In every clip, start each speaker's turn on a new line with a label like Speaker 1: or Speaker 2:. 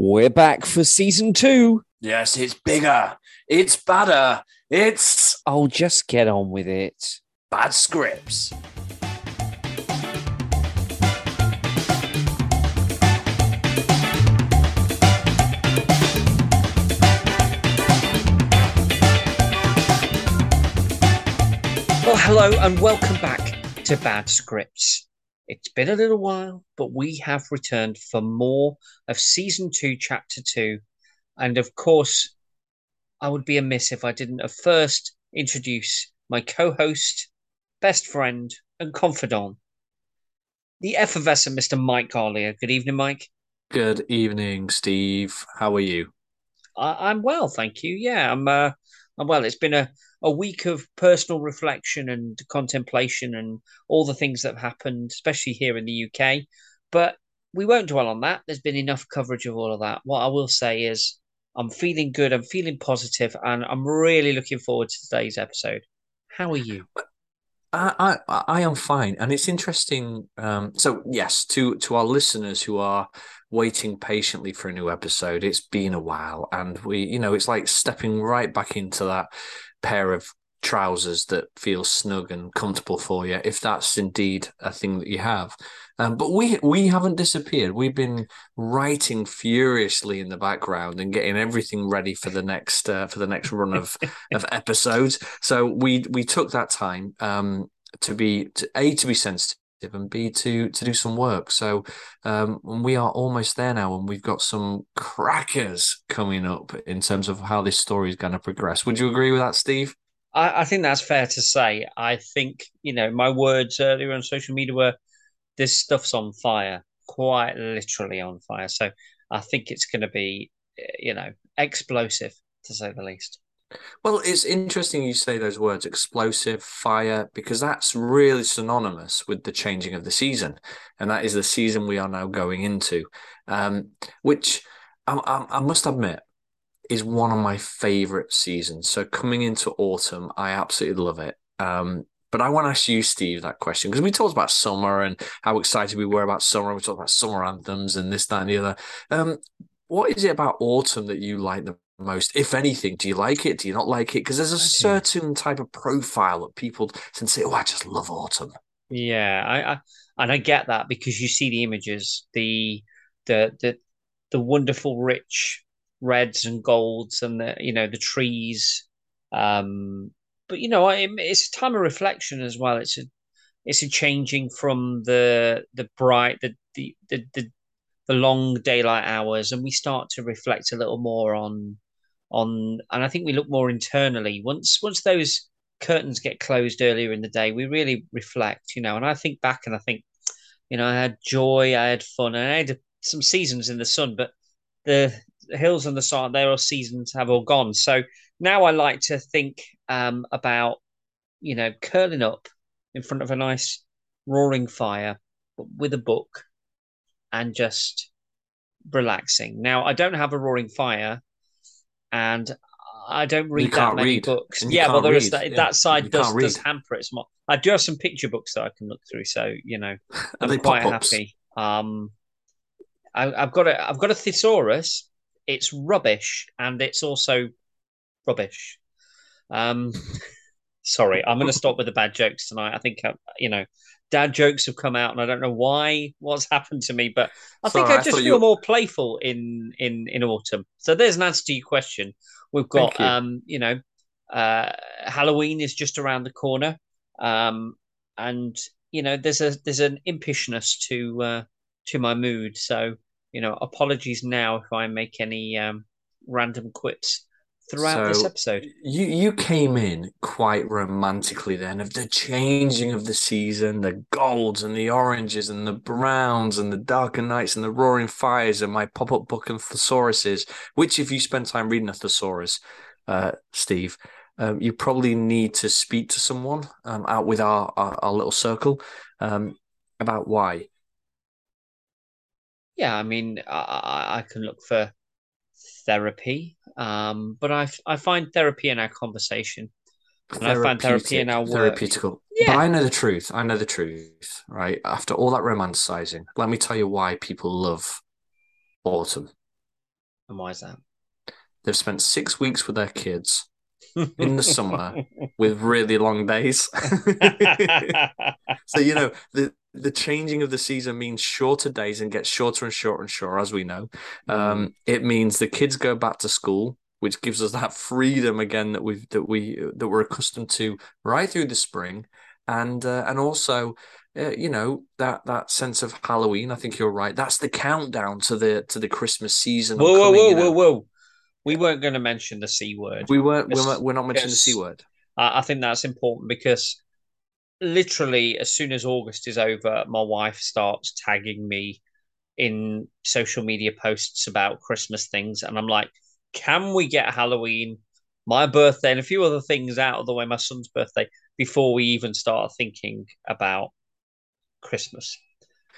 Speaker 1: We're back for season two.
Speaker 2: Yes, it's bigger. It's badder. It's
Speaker 1: Oh, just get on with it.
Speaker 2: bad scripts.
Speaker 1: Well, hello and welcome back to Bad Scripts. It's been a little while, but we have returned for more of season two, chapter two. And of course, I would be amiss if I didn't at first introduce my co host, best friend, and confidant, the effervescent Mr. Mike Garlier. Good evening, Mike.
Speaker 2: Good evening, Steve. How are you?
Speaker 1: I- I'm well, thank you. Yeah, I'm. Uh, I'm well. It's been a, a week of personal reflection and contemplation and all the things that have happened, especially here in the UK. But we won't dwell on that. There's been enough coverage of all of that. What I will say is, I'm feeling good. I'm feeling positive, and I'm really looking forward to today's episode. How are you?
Speaker 2: I, I I am fine, and it's interesting. Um, so yes, to to our listeners who are waiting patiently for a new episode, it's been a while, and we, you know, it's like stepping right back into that pair of trousers that feel snug and comfortable for you, if that's indeed a thing that you have. Um, but we we haven't disappeared. We've been writing furiously in the background and getting everything ready for the next uh, for the next run of of episodes. So we we took that time um, to be to, a to be sensitive and b to to do some work. So um, we are almost there now, and we've got some crackers coming up in terms of how this story is going to progress. Would you agree with that, Steve?
Speaker 1: I, I think that's fair to say. I think you know my words earlier on social media were this stuff's on fire, quite literally on fire. So I think it's going to be, eh, you know, explosive to say the least.
Speaker 2: Well, it's interesting you say those words explosive, fire, because that's really synonymous with the changing of the season. And that is the season we are now going into, um, which I, I, I must admit is one of my favorite seasons. So coming into autumn, I absolutely love it. Um, but I want to ask you, Steve, that question because we talked about summer and how excited we were about summer. We talked about summer anthems and this, that, and the other. Um, what is it about autumn that you like the most, if anything? Do you like it? Do you not like it? Because there's a certain type of profile that people can say, "Oh, I just love autumn."
Speaker 1: Yeah, I, I and I get that because you see the images, the the the the wonderful rich reds and golds, and the you know the trees. Um, but you know, I, it's a time of reflection as well. It's a it's a changing from the the bright the the the, the the long daylight hours and we start to reflect a little more on on and I think we look more internally once once those curtains get closed earlier in the day we really reflect you know and I think back and I think you know I had joy I had fun and I had some seasons in the sun but the, hills and the sun there are seasons have all gone so now I like to think um, about you know curling up in front of a nice roaring fire with a book and just relaxing. Now, I don't have a roaring fire, and I don't read that many
Speaker 2: read.
Speaker 1: books. Yeah, well, there is
Speaker 2: read.
Speaker 1: that.
Speaker 2: Yeah,
Speaker 1: That side does does hamper it. I do have some picture books that I can look through, so you know, I'm
Speaker 2: they
Speaker 1: quite
Speaker 2: pop-ups?
Speaker 1: happy. Um, I, I've got a I've got a thesaurus. It's rubbish, and it's also rubbish. Um, sorry, I'm going to stop with the bad jokes tonight. I think uh, you know, dad jokes have come out, and I don't know why what's happened to me, but I think
Speaker 2: Sorry,
Speaker 1: I
Speaker 2: I
Speaker 1: just
Speaker 2: thought
Speaker 1: feel
Speaker 2: you-
Speaker 1: more playful in in in autumn. So there's an answer to your question. We've got
Speaker 2: you.
Speaker 1: um, you know, uh, Halloween is just around the corner, um, and you know, there's a there's an impishness to uh, to my mood. So you know, apologies now if I make any um, random quips throughout this episode.
Speaker 2: You you came in quite romantically then of the changing of the season, the golds and the oranges and the browns and the darker nights and the roaring fires and my pop-up book and thesauruses, which if you spend time reading a thesaurus, uh, Steve, um, you probably need to speak to someone um, out with our, our, our little circle um, about why.
Speaker 1: Yeah, I mean, I I can look for therapy, um, but I find therapy in our conversation, and I find therapy in our work.
Speaker 2: Therapeutical.
Speaker 1: Yeah.
Speaker 2: But I know the truth. I know the truth, right? After all that romanticizing, let me tell you why people love autumn.
Speaker 1: And why is that?
Speaker 2: They've spent six weeks with their kids in the summer with really long days. so you know the the changing of the season means shorter days and gets shorter and shorter and shorter, as we know. Um, it means the kids go back to school, which gives us that freedom again that we've that we that we're accustomed to right through the spring, and uh, and also. Uh, you know that that sense of Halloween. I think you're right. That's the countdown to the to the Christmas season.
Speaker 1: Whoa, whoa, whoa, whoa, whoa! We weren't going to mention the c word.
Speaker 2: We weren't. We're not, we're not mentioning the c word.
Speaker 1: I, I think that's important because literally, as soon as August is over, my wife starts tagging me in social media posts about Christmas things, and I'm like, "Can we get Halloween, my birthday, and a few other things out of the way, my son's birthday, before we even start thinking about Christmas?"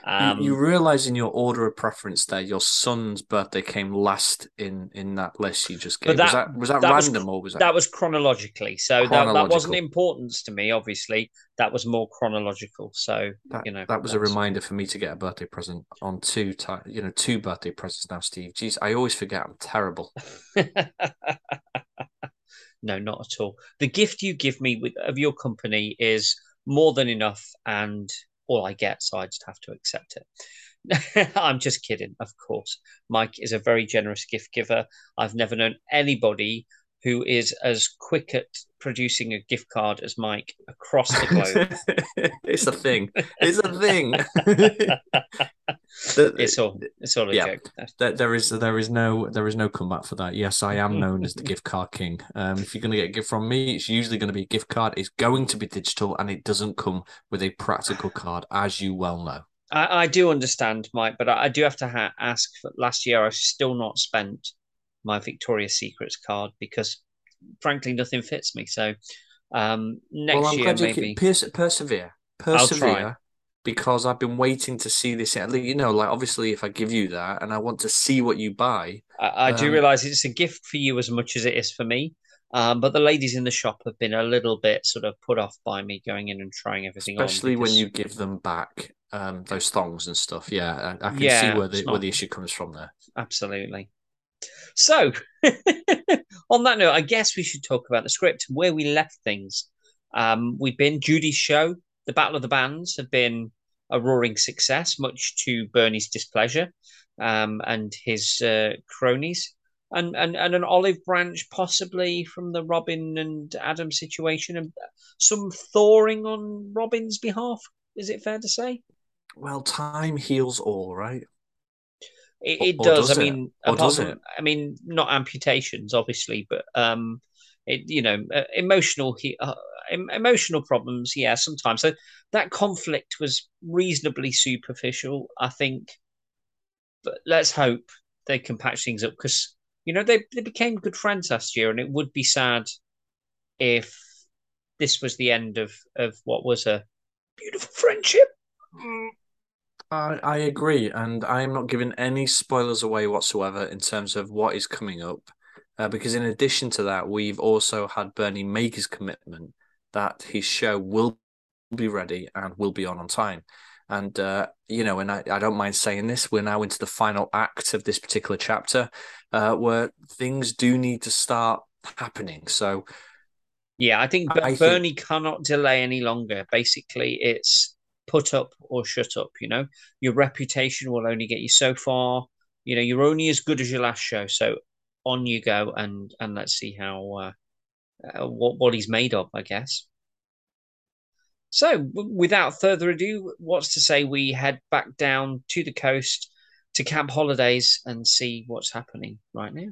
Speaker 1: Um,
Speaker 2: you, realize in your order of preference there, your son's birthday came last in in that list you just gave. was
Speaker 1: that-
Speaker 2: that was that,
Speaker 1: that was
Speaker 2: random or was that?
Speaker 1: that was chronologically, so that, that wasn't importance to me. Obviously, that was more chronological. So
Speaker 2: That,
Speaker 1: you know,
Speaker 2: that was a reminder for me to get a birthday present on two time, you know, two birthday presents now, Steve. Jeez, I always forget. I'm terrible.
Speaker 1: no, not at all. The gift you give me with of your company is more than enough, and all I get, so I just have to accept it. I'm just kidding, of course. Mike is a very generous gift giver. I've never known anybody who is as quick at producing a gift card as Mike across the globe.
Speaker 2: it's a thing. It's a thing. The-
Speaker 1: it's all it's all a
Speaker 2: Yeah.
Speaker 1: joke.
Speaker 2: there, there is there is no there is no comeback for that. Yes, I am known as the gift card king. Um, if you're going to get a gift from me, it's usually going to be a gift card. It's going to be digital, and it doesn't come with a practical card, as you well know.
Speaker 1: I, I do understand, Mike, but I, I do have to ha- ask. Last year, I've still not spent my Victoria's Secrets card because, frankly, nothing fits me. So um, next
Speaker 2: well, I'm
Speaker 1: year, maybe.
Speaker 2: persevere, persevere, because I've been waiting to see this. At least, you know, like obviously, if I give you that, and I want to see what you buy,
Speaker 1: I, I do
Speaker 2: Um,
Speaker 1: realize it's a gift for you as much as it is for me. Um, but the ladies in the shop have been a little bit sort of put off by me going in and trying everything on.
Speaker 2: especially when you give them back um, those thongs and stuff. Yeah, I, I can
Speaker 1: Yeah,
Speaker 2: see where the
Speaker 1: it's
Speaker 2: where the issue comes from there.
Speaker 1: Absolutely. So, on that note, I guess we should talk about the script, and where we left things. Um, we've been Judy's show, the Battle of the Bands, have been a roaring success, much to Bernie's displeasure um, and his uh, cronies, and, and and an olive branch possibly from the Robin and Adam situation, and some thawing on Robin's behalf. Is it fair to say?
Speaker 2: Well, time heals all, right?
Speaker 1: It, it
Speaker 2: or
Speaker 1: does.
Speaker 2: does
Speaker 1: I mean,
Speaker 2: Or
Speaker 1: apart
Speaker 2: does
Speaker 1: from,
Speaker 2: it?
Speaker 1: I mean, not amputations, obviously, but um, it you know, uh, emotional he, uh, emotional problems. Yeah, sometimes. So that conflict was reasonably superficial, I think. But let's hope they can patch things up because you know they they became good friends last year, and it would be sad if this was the end of of what was a beautiful friendship.
Speaker 2: I, I agree, and I am not giving any spoilers away whatsoever in terms of what is coming up, uh, because in addition to that, we've also had Bernie make his commitment that his show will be ready and will be on on time. And uh, you know, and I, I don't mind saying this, we're now into the final act of this particular chapter, uh, where things do need to start happening. So
Speaker 1: Yeah, I think
Speaker 2: I
Speaker 1: Ber-
Speaker 2: think-
Speaker 1: Bernie cannot delay any longer. Basically, it's put up or shut up. You know, your reputation will only get you so far. You know, you're only as good as your last show. So on you go, and and let's see how uh, uh, what what he's made of, I guess. So, w- without further ado, what's to say we head back down to the coast to Camp Holidays and see what's happening right now?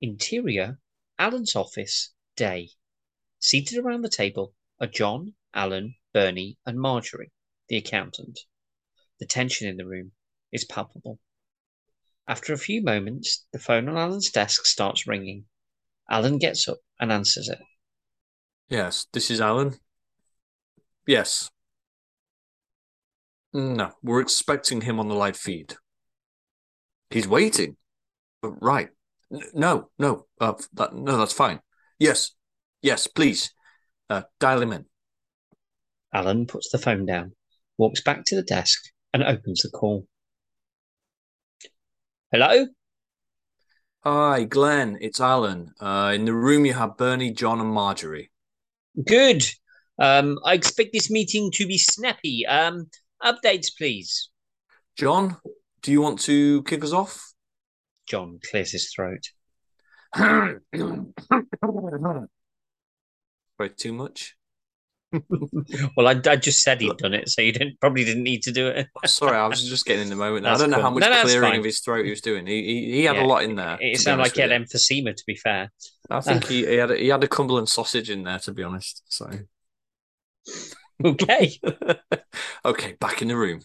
Speaker 1: Interior, Alan's office, day. Seated around the table are John, Alan, Bernie, and Marjorie, the accountant. The tension in the room is palpable. After a few moments, the phone on Alan's desk starts ringing. Alan gets up and answers it.
Speaker 2: yes, this is Alan. Yes. No, we're expecting him on the live feed. He's waiting. Right. No, no, uh, that, no, that's fine. Yes, yes, please. Uh, dial him in.
Speaker 1: Alan puts the phone down, walks back to the desk, and opens the call. Hello?
Speaker 2: Hi, Glenn. It's Alan. Uh, in the room, you have Bernie, John, and Marjorie.
Speaker 1: Good. Um, I expect this meeting to be snappy. Um, updates, please.
Speaker 2: John, do you want to kick us off?
Speaker 1: John clears his throat.
Speaker 2: Way too much.
Speaker 1: well, I, I just said he'd done it, so you didn't probably didn't need to do it.
Speaker 2: Oh, sorry, I was just getting in the moment. I don't know how much
Speaker 1: No,
Speaker 2: clearing of his throat he was doing. He he, he had
Speaker 1: Yeah,
Speaker 2: a lot in there.
Speaker 1: It sounded like he had emphysema, to be fair.
Speaker 2: I think he, he had a, he had a Cumberland sausage in there, to be honest. So
Speaker 1: Okay.
Speaker 2: okay, back in the room.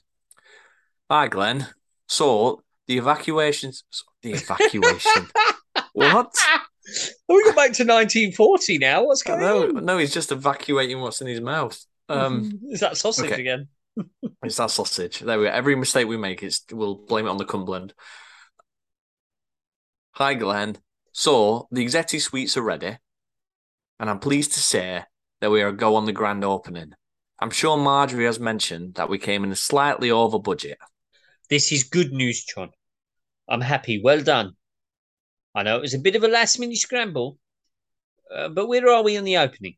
Speaker 2: Hi, Glenn. So the evacuations. The evacuation. What?
Speaker 1: we got back to 1940 now. What's going
Speaker 2: No,
Speaker 1: on?
Speaker 2: no, he's just evacuating what's in his mouth. Um,
Speaker 1: Is that sausage
Speaker 2: okay.
Speaker 1: again?
Speaker 2: it's that sausage. There we go. Every mistake we make, it's we'll blame it on the Cumberland. Hi, Glenn. So the executive suites are ready, and I'm pleased to say that we are a go on the grand opening. I'm sure Marjorie has mentioned that we came in slightly over budget.
Speaker 1: This is good news, John. I'm happy. Well done. I know it was a bit of a last minute scramble, uh, but where are we in the opening?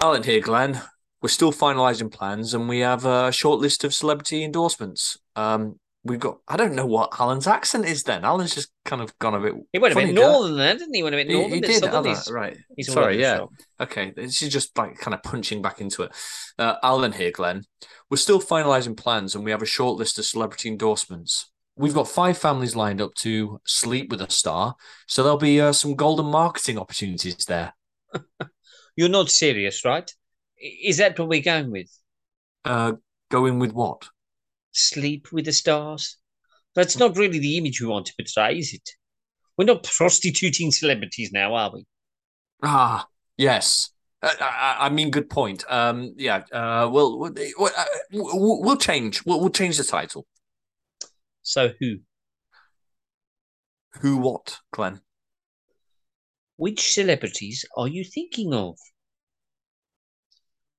Speaker 2: Alan here, Glenn. We're still finalising plans, and we have a short list of celebrity endorsements. Um, we've got. I don't know what Alan's accent is. Then Alan's just kind of gone a bit.
Speaker 1: He went a bit northern there, didn't he? He went a bit northern.
Speaker 2: he
Speaker 1: bit
Speaker 2: did. Alan,
Speaker 1: He's,
Speaker 2: right?
Speaker 1: he's
Speaker 2: Sorry, yeah.
Speaker 1: shop.
Speaker 2: Okay, this is just like kind of punching back into it. Uh, Alan here, Glenn. We're still finalising plans, and we have a short list of celebrity endorsements. We've got five families lined up to sleep with a star, so there'll be uh, some golden marketing opportunities there.
Speaker 1: You're not serious, right? Is that what we're going with?
Speaker 2: Uh, going with what?
Speaker 1: Sleep with the stars? That's not really the image we want to portray, is it? We're not prostituting celebrities now, are we?
Speaker 2: Ah, yes. Uh, I, I mean, good point. Um, yeah. Uh, we'll we'll, uh, we'll we'll change. We'll, we'll change the title.
Speaker 1: So who?
Speaker 2: Who? What? Glenn?
Speaker 1: Which celebrities are you thinking of?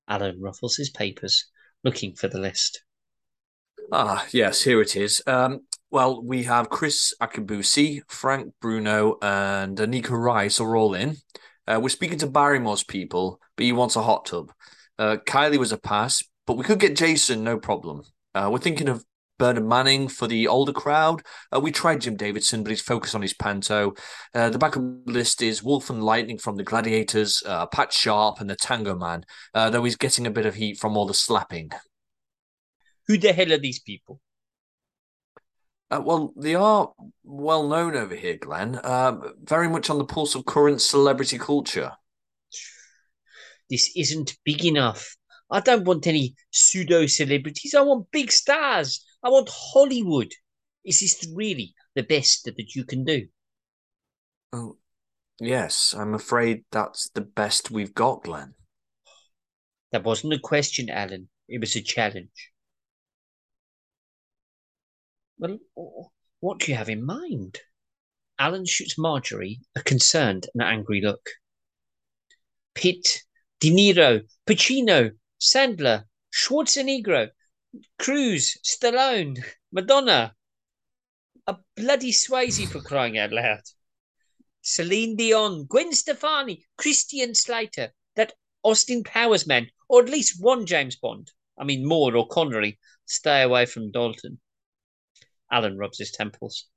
Speaker 1: Alan ruffles his papers, looking for the list.
Speaker 2: Ah, yes, here it is. Um, well, we have Chris Akabusi, Frank Bruno, and Anneka Rice are all in. Uh, we're speaking to Barrymore's people, but he wants a hot tub. Uh, Kylie was a pass, but we could get Jason, no problem. Uh, we're thinking of Bernard Manning for the older crowd. Uh, we tried Jim Davidson, but he's focused on his panto. Uh, the backup list is Wolf and Lightning from the Gladiators, uh, Pat Sharp, and the Tango Man, uh, though he's getting a bit of heat from all the slapping.
Speaker 1: Who the hell are these people?
Speaker 2: Uh, well, they are well known over here, Glenn. Um, very much on the pulse of current celebrity culture.
Speaker 1: This isn't big enough. I don't want any pseudo celebrities. I want big stars. I want Hollywood. Is this really the best that you can do?
Speaker 2: Oh, yes, I'm afraid that's the best we've got, Glenn.
Speaker 1: That wasn't a question, Alan. It was a challenge. Well, what do you have in mind? Alan shoots Marjorie a concerned and angry look. Pitt, De Niro, Pacino, Sandler, Schwarzenegger, Cruise, Stallone, Madonna. A bloody Swayze for crying out loud. Celine Dion, Gwen Stefani, Christian Slater, that Austin Powers man, or at least one James Bond. I mean, Moore or Connery. Stay away from Dalton. Alan rubs his temples.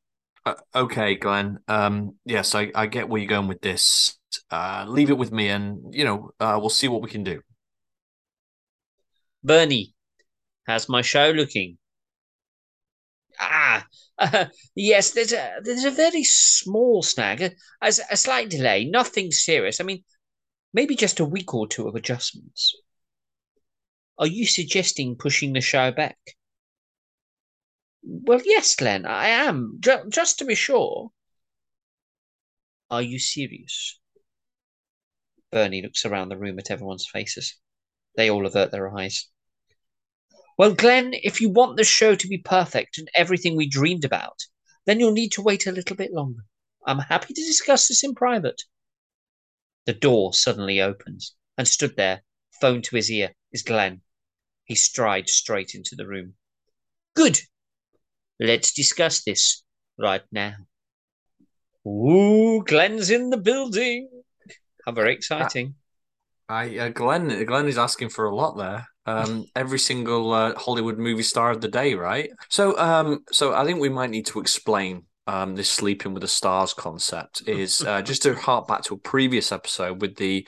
Speaker 2: Uh, okay, Glenn. Um, yes, I, I get where you're going with this. Uh, leave it with me, and you know, uh, we'll see what we can do.
Speaker 1: Bernie, how's my show looking? Ah, uh, yes, there's a there's a very small snag, a, a, a slight delay, nothing serious. I mean, maybe just a week or two of adjustments. Are you suggesting pushing the show back? Well, yes, Glenn, I am. Ju- just to be sure. Are you serious? Bernie looks around the room at everyone's faces. They all avert their eyes. Well, Glenn, if you want the show to be perfect and everything we dreamed about, then you'll need to wait a little bit longer. I'm happy to discuss this in private. The door suddenly opens, and stood there, phone to his ear, is Glenn. He strides straight into the room. Good. Let's discuss this right now. Ooh, Glenn's in the building. How very uh, exciting.
Speaker 2: I uh, Glenn Glenn is asking for a lot there. Um, every single uh, Hollywood movie star of the day, right? So, um, so I think we might need to explain um, this sleeping with the stars concept. Is uh, just to hark back to a previous episode with the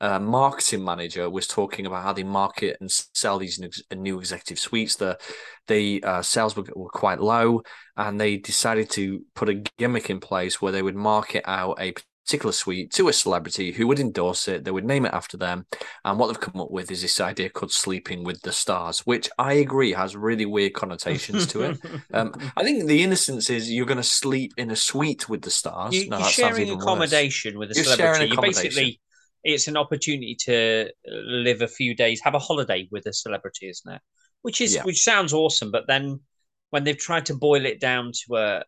Speaker 2: uh, marketing manager was talking about how they market and sell these new executive suites. The the uh, sales were, were quite low, and they decided to put a gimmick in place where they would market out a particular suite to a celebrity who would endorse it. They would name it after them. And what they've come up with is this idea called sleeping with the stars, which I agree has really weird connotations to it. Um, I think the innocence is you're going to sleep in a suite with the stars.
Speaker 1: You, are sharing accommodation worse. with a you're celebrity. You basically, it's an opportunity to live a few days, have a holiday with a celebrity, isn't it? Which is yeah. which sounds awesome, but then when they've tried to boil it down to a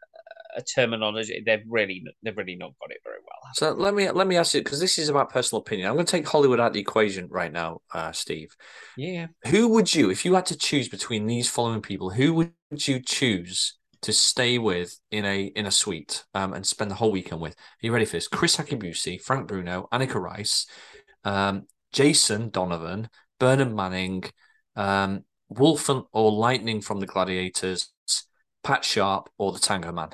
Speaker 1: a terminology. They've really they've really not got it very well.
Speaker 2: So let me let me ask you because this is about personal opinion. I'm going to take Hollywood out of the equation right now, uh, Steve.
Speaker 1: Yeah.
Speaker 2: Who would you, if you had to choose between these following people, who would you choose to stay with in a in a suite um, and spend the whole weekend with? Are you ready for this? Chris Akabusi, Frank Bruno, Anneka Rice, um, Jason Donovan, Bernard Manning, um, Wolf or Lightning from the Gladiators, Pat Sharp, or the Tango Man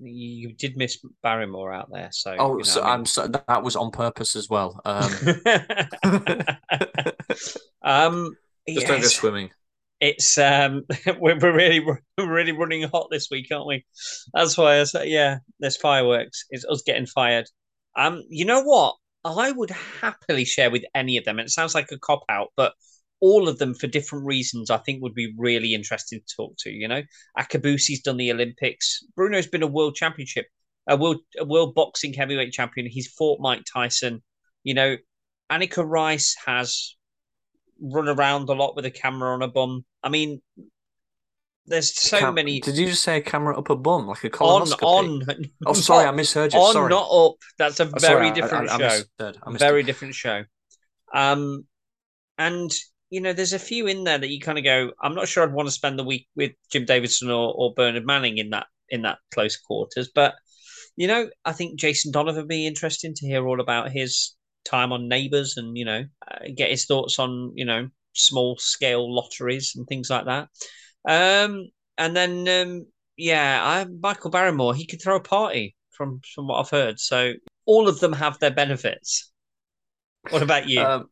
Speaker 1: you did miss Barrymore out there. So
Speaker 2: oh,
Speaker 1: you know
Speaker 2: so I am so that was on purpose as well. Um,
Speaker 1: um
Speaker 2: just yes. don't go swimming.
Speaker 1: It's um we're, we're really we're really running hot this week, aren't we? That's why I said yeah. There's fireworks. It's us getting fired. Um, you know what? I would happily share with any of them. It sounds like a cop out, but all of them for different reasons, I think would be really interesting to talk to. You know, Akabusi's done the Olympics. Bruno's been a world championship, a world a world boxing heavyweight champion. He's fought Mike Tyson. You know, Anneka Rice has run around a lot with a camera on a bum. I mean, there's so Cam- many.
Speaker 2: Did you just say a camera up a bum, like a colonoscopy?
Speaker 1: On,
Speaker 2: on. Oh, sorry, I misheard you.
Speaker 1: On,
Speaker 2: sorry.
Speaker 1: not up. That's a very sorry, different I, I, show. Very different show. Um, and you know, there's a few in there that you kind of go, I'm not sure I'd want to spend the week with Jim Davidson or, or Bernard Manning in that in that close quarters. But you know, I think Jason Donovan would be interesting to hear all about his time on Neighbours and you know uh, get his thoughts on you know small scale lotteries and things like that. Um, and then um, yeah, I, Michael Barrymore he could throw a party from from what I've heard. So all of them have their benefits. What about you?
Speaker 2: Um,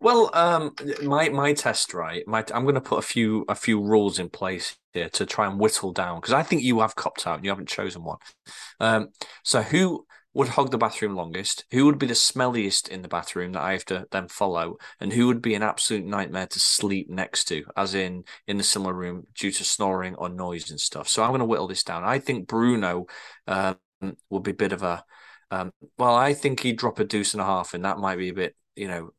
Speaker 2: well, um, my my test right. My I'm going to put a few a few rules in place here to try and whittle down because I think you have copped out and you haven't chosen one. Um, so who would hog the bathroom longest? Who would be the smelliest in the bathroom that I have to then follow? And who would be an absolute nightmare to sleep next to, as in in the similar room due to snoring or noise and stuff? So I'm going to whittle this down. I think Bruno um, would be a bit of a um, well, I think he'd drop a deuce and a half, and that might be a bit, you know,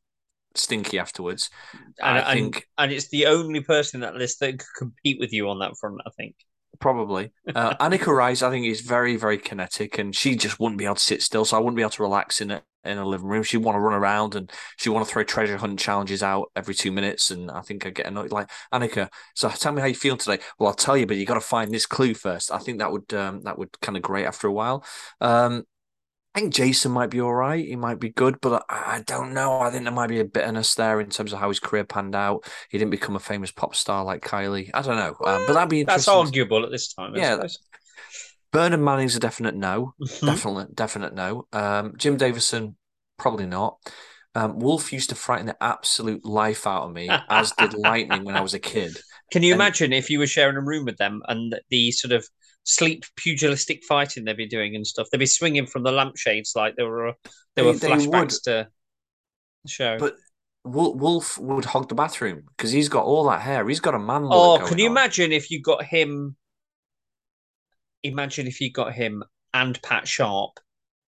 Speaker 2: stinky afterwards.
Speaker 1: And, I think, and, and it's the only person in that list that could compete with you on that front. I think
Speaker 2: probably. Uh, Anneka Rice, I think, is very, very kinetic, and she just wouldn't be able to sit still. So I wouldn't be able to relax in it in a living room. She'd want to run around and she'd want to throw treasure hunt challenges out every two minutes. And I think I get annoyed. Like Anneka, so tell me how you feel today. Well, I'll tell you, but you got to find this clue first. I think that would um, that would kind of grate after a while. Um, I think Jason might be all right. He might be good, but I, I, don't know. I think there might be a bitterness there in terms of how his career panned out. He didn't become a famous pop star like Kylie. I don't know, um, but that'd be
Speaker 1: that's arguable at this time. I yeah. Suppose.
Speaker 2: Bernard Manning's a definite no. Mm-hmm. Definite, definite no. Um, Jim Davidson, probably not. Um, Wolf used to frighten the absolute life out of me, as did Lightning when I was a kid.
Speaker 1: Can you and, imagine if you were sharing a room with them and the sort of sleep pugilistic fighting they'd be doing and stuff. They'd be swinging from the lampshades like there were there were flashbacks to the show.
Speaker 2: But Wolf would hog the bathroom because he's got all that hair. He's got a man.
Speaker 1: Oh, can you on. imagine if you got him? Imagine if you got him and Pat Sharp.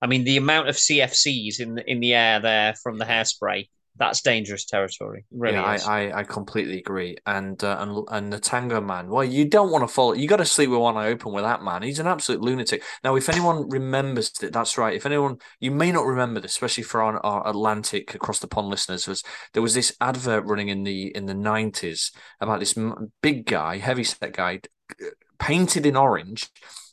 Speaker 1: I mean, the amount of CFCs in the, in the air there from the hairspray that's dangerous territory. Really
Speaker 2: yeah, I, I, I completely agree. And uh, and and the Tango man, well, you don't want to fall. You got to sleep with one eye open with that man. He's an absolute lunatic. Now, if anyone remembers it, that's right. If anyone, you may not remember this, especially for our, our Atlantic across the pond listeners, was there was this advert running in the in the nineties about this big guy, heavy set guy, painted in orange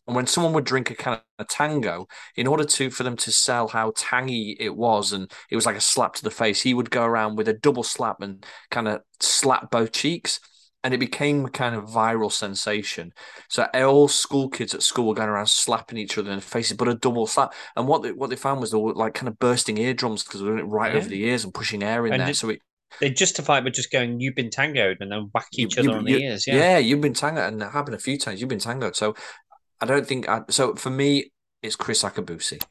Speaker 2: and when someone would drink a can of tango, in order to for them to sell how tangy it was, and it was like a slap to the face, he would go around with a double slap and kind of slap both cheeks. And it became a kind of viral sensation. So all school kids at school were going around slapping each other in the faces, but a double slap. And what they, what they found was they were like kind of bursting eardrums because they were doing it right yeah. over the ears and pushing air in and there. It, so it
Speaker 1: they justify it by just going, "You've been tangoed," and then whack each you, other you, on the ears. Yeah.
Speaker 2: yeah, you've been tangoed, and it happened a few times. You've been tangoed. So I don't think I, so. For me, it's Chris Akabusi.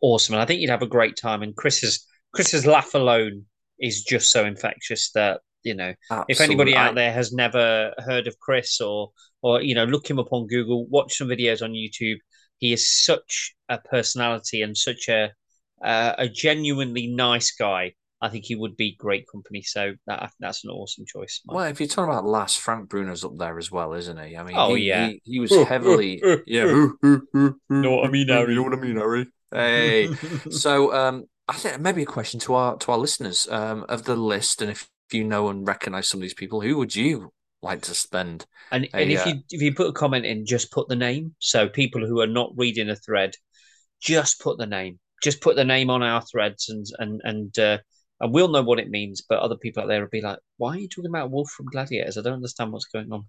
Speaker 1: Awesome, and I think you'd have a great time. And Chris's Chris's laugh alone is just so infectious that you know Absolutely. if anybody out there has never heard of Chris or or you know look him up on Google, watch some videos on YouTube. He is such a personality and such a uh, a genuinely nice guy I think he would be great company. So that, that's an awesome choice.
Speaker 2: Mike. Well, if you're talking about last, Frank Bruno's up there as well, isn't he? I mean, oh he, yeah, he, he was heavily, yeah.
Speaker 1: you know what I mean, Harry?
Speaker 2: You know what I mean, Harry? Hey, so um, I think maybe a question to our to our listeners um, of the list, and if you know and recognize some of these people, who would you like to spend?
Speaker 1: And a, and if uh, you if you put a comment in, just put the name. So people who are not reading a thread, just put the name. Just put the name on our threads and and and. Uh, and we'll know what it means, but other people out there will be like, "Why are you talking about Wolf from Gladiators? I don't understand what's going on."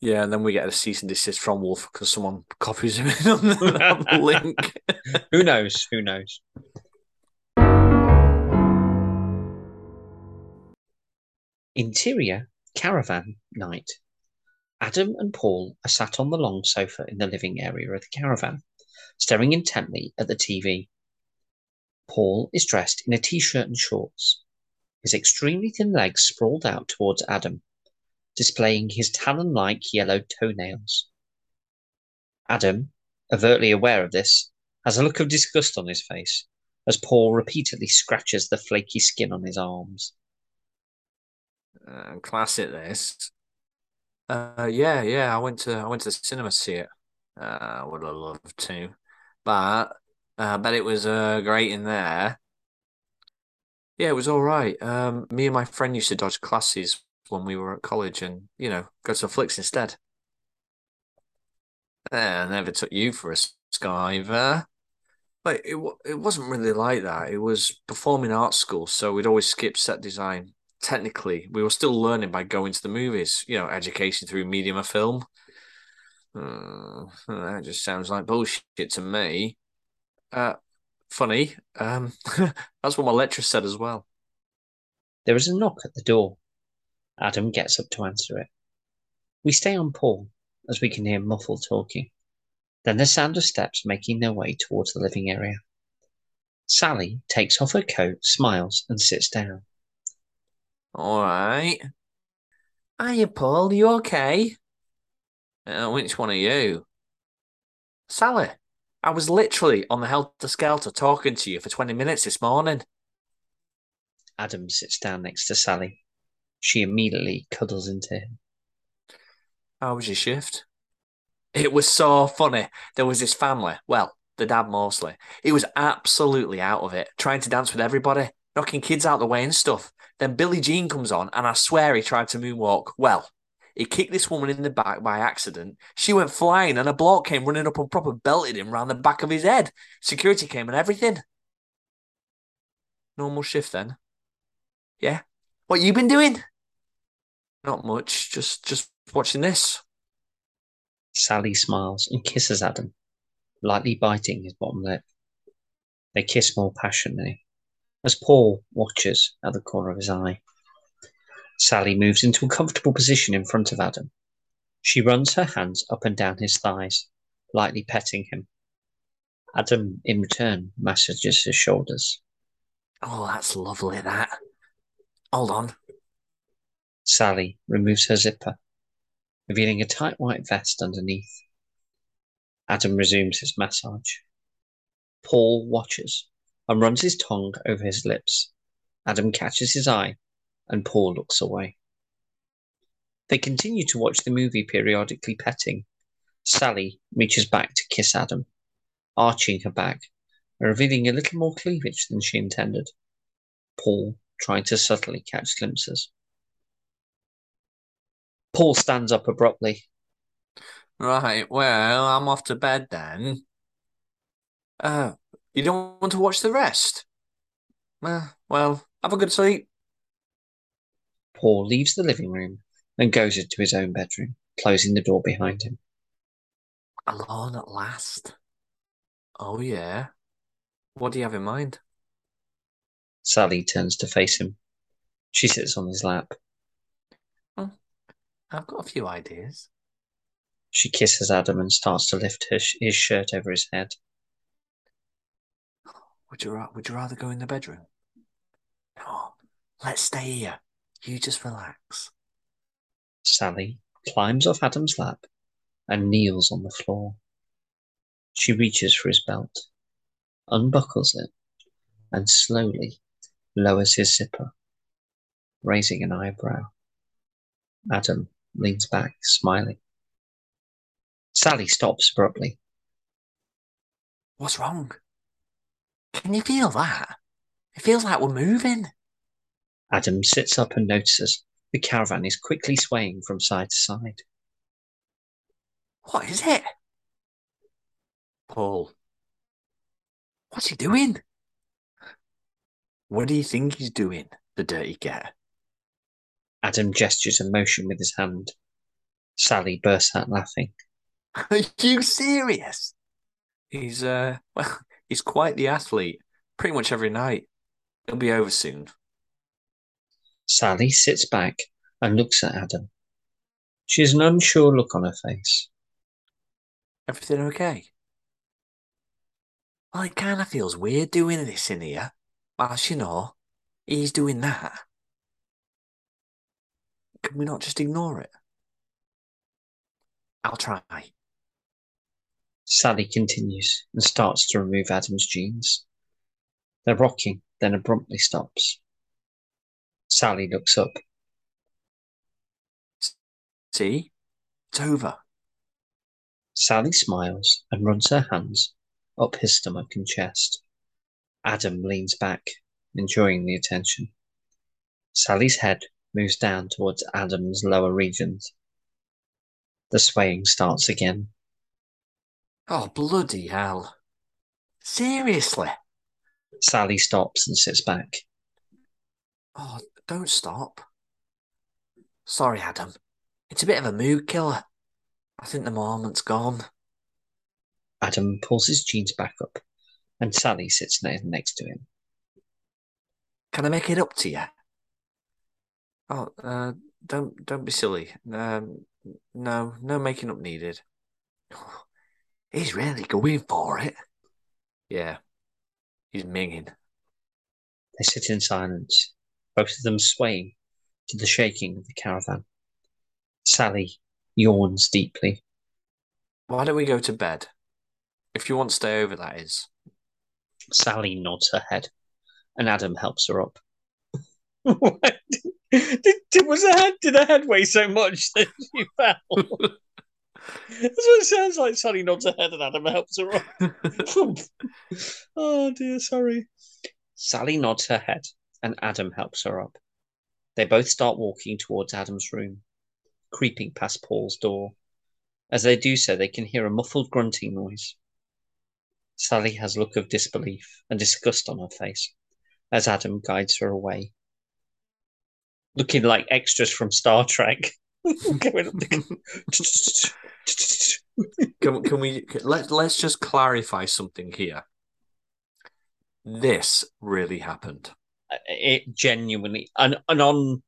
Speaker 2: Yeah, and then we get a cease and desist from Wolf because someone copies him in on the, on the link.
Speaker 1: Who knows? Who knows? Interior caravan night. Adam and Paul are sat on the long sofa in the living area of the caravan, staring intently at the TV. Paul is dressed in a t-shirt and shorts, his extremely thin legs sprawled out towards Adam, displaying his talon-like yellow toenails. Adam, overtly aware of this, has a look of disgust on his face as Paul repeatedly scratches the flaky skin on his arms.
Speaker 2: Uh, classic this. Uh, yeah, yeah. I went to I went to the cinema to see it. Uh, would have loved to, but uh, I bet it was uh, great in there. Yeah, it was all right. Um, me and my friend used to dodge classes when we were at college, and you know, go to flicks instead. Yeah, I never took you for a skiver. But it it wasn't really like that. It was performing arts school, so we'd always skip set design. Technically, we were still learning by going to the movies. You know, education through medium of film. Uh, that just sounds like bullshit to me. Uh, funny. Um, that's what my lecturer said as well.
Speaker 1: There is a knock at the door. Adam gets up to answer it. We stay on Paul as we can hear muffled talking. Then the sound of steps making their way towards the living area. Sally takes off her coat, smiles, and sits down.
Speaker 2: All right. Hiya, Paul. You okay? Uh, which one are you? Sally. I was literally on the Helter Skelter talking to you for 20 minutes this morning.
Speaker 1: Adam sits down next to Sally. She immediately cuddles into him.
Speaker 2: How was your shift? It was so funny. There was this family, well, the dad mostly. He was absolutely out of it, trying to dance with everybody, knocking kids out the way and stuff. Then Billie Jean comes on, and I swear he tried to moonwalk. Well, he kicked this woman in the back by accident. She went flying, and a bloke came running up and proper belted him round the back of his head. Security came and everything. Normal shift then. Yeah. What you been doing? Not much. Just just watching this.
Speaker 1: Sally smiles and kisses Adam, lightly biting his bottom lip. They kiss more passionately as Paul watches at the corner of his eye. Sally moves into a comfortable position in front of Adam. She runs her hands up and down his thighs, lightly petting him. Adam, in return, massages his shoulders.
Speaker 2: Oh, that's lovely, that. Hold on.
Speaker 1: Sally removes her zipper, revealing a tight white vest underneath. Adam resumes his massage. Paul watches and runs his tongue over his lips, Adam catches his eye, and Paul looks away. They continue to watch the movie, periodically petting. Sally reaches back to kiss Adam, arching her back revealing a little more cleavage than she intended. Paul trying to subtly catch glimpses. Paul stands up abruptly.
Speaker 2: Right, well, I'm off to bed then. Uh, you don't want to watch the rest? Uh, well, have a good sleep.
Speaker 1: Paul leaves the living room and goes into his own bedroom, closing the door behind him.
Speaker 2: Alone at last. Oh, yeah. What do you have in mind?
Speaker 1: Sally turns to face him. She sits on his lap.
Speaker 2: Oh, I've got a few ideas.
Speaker 1: She kisses Adam and starts to lift her, his shirt over his head.
Speaker 2: Would you, would you rather go in the bedroom? No, let's stay here. You just relax.
Speaker 1: Sally climbs off Adam's lap and kneels on the floor. She reaches for his belt, unbuckles it, and slowly lowers his zipper, raising an eyebrow. Adam leans back, smiling. Sally stops abruptly.
Speaker 2: What's wrong? Can you feel that? It feels like we're moving.
Speaker 1: Adam sits up and notices the caravan is quickly swaying from side to side.
Speaker 2: What is it? Paul. What's he doing? What do you think he's doing, the dirty cat?
Speaker 1: Adam gestures a motion with his hand. Sally bursts out laughing.
Speaker 2: Are you serious? He's uh well, he's quite the athlete. Pretty much every night. It'll be over soon.
Speaker 1: Sally sits back and looks at Adam. She has an unsure look on her face.
Speaker 2: Everything okay? Well, it kind of feels weird doing this in here. Whilst, you know, he's doing that. Can we not just ignore it? I'll try.
Speaker 1: Sally continues and starts to remove Adam's jeans. They're rocking, then abruptly stops. Sally looks up.
Speaker 2: See? It's over.
Speaker 1: Sally smiles and runs her hands up his stomach and chest. Adam leans back, enjoying the attention. Sally's head moves down towards Adam's lower regions. The swaying starts again.
Speaker 2: Oh, bloody hell. Seriously?
Speaker 1: Sally stops and sits back.
Speaker 2: Oh, don't stop. Sorry, Adam. It's a bit of a mood killer. I think the moment's gone.
Speaker 1: Adam pulls his jeans back up, and Sally sits next to him.
Speaker 2: Can I make it up to you? Oh, uh, don't don't be silly. Um, no, no making up needed. He's really going for it. Yeah, he's minging.
Speaker 1: They sit in silence, both of them swaying to the shaking of the caravan. Sally yawns deeply.
Speaker 2: Why don't we go to bed? If you want to stay over, that is.
Speaker 1: Sally nods her head, and Adam helps her up. did, did, was the head did the head weigh so much that she fell? That's what it sounds like. Sally nods her head and Adam helps her up. oh dear, sorry. Sally nods her head and Adam helps her up. They both start walking towards Adam's room, creeping past Paul's door. As they do so, they can hear a muffled grunting noise. Sally has a look of disbelief and disgust on her face as Adam guides her away. Looking like extras from Star Trek.
Speaker 2: can, can we let let's just clarify something here? This really happened.
Speaker 1: It genuinely and, and on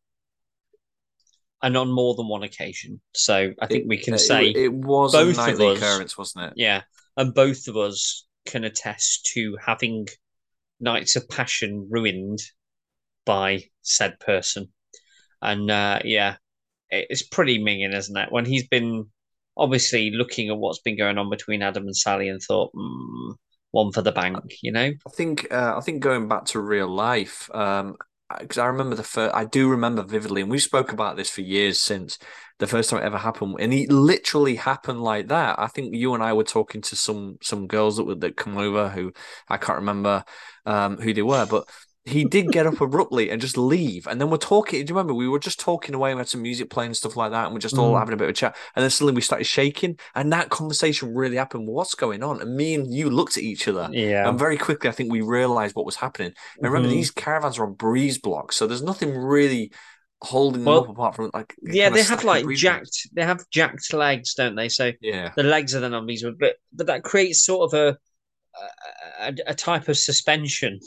Speaker 1: and on more than one occasion. So I think
Speaker 2: it,
Speaker 1: we can say
Speaker 2: it, it was both a nightly of us, occurrence, wasn't it?
Speaker 1: Yeah, and both of us can attest to having nights of passion ruined by said person. And uh, yeah, it's pretty minging, isn't it? When he's been obviously looking at what's been going on between Adam and Sally and thought, mm, one for the bank, you know.
Speaker 2: I think uh, I think going back to real life, um, because I remember the first, I do remember vividly, and we spoke about this for years since the first time it ever happened, and it literally happened like that. I think you and I were talking to some some girls that would that come over who I can't remember um, who they were, but he did get up abruptly and just leave. And then we're talking. Do you remember? We were just talking away. We had some music playing and stuff like that. And we're just all
Speaker 1: Mm.
Speaker 2: having a bit of a chat. And then suddenly we started shaking. And that conversation really happened. What's going on? And me and you looked at each other.
Speaker 1: Yeah.
Speaker 2: And very quickly, I think we realized what was happening. And remember,
Speaker 1: Mhm.
Speaker 2: these caravans are on breeze blocks. So there's nothing really holding
Speaker 1: Well,
Speaker 2: them up apart from like.
Speaker 1: yeah, they have like
Speaker 2: breeze blocks.
Speaker 1: jacked. They have jacked legs, don't they? So
Speaker 2: Yeah.
Speaker 1: the legs are then on these, but but that creates sort of a a, a type of suspension.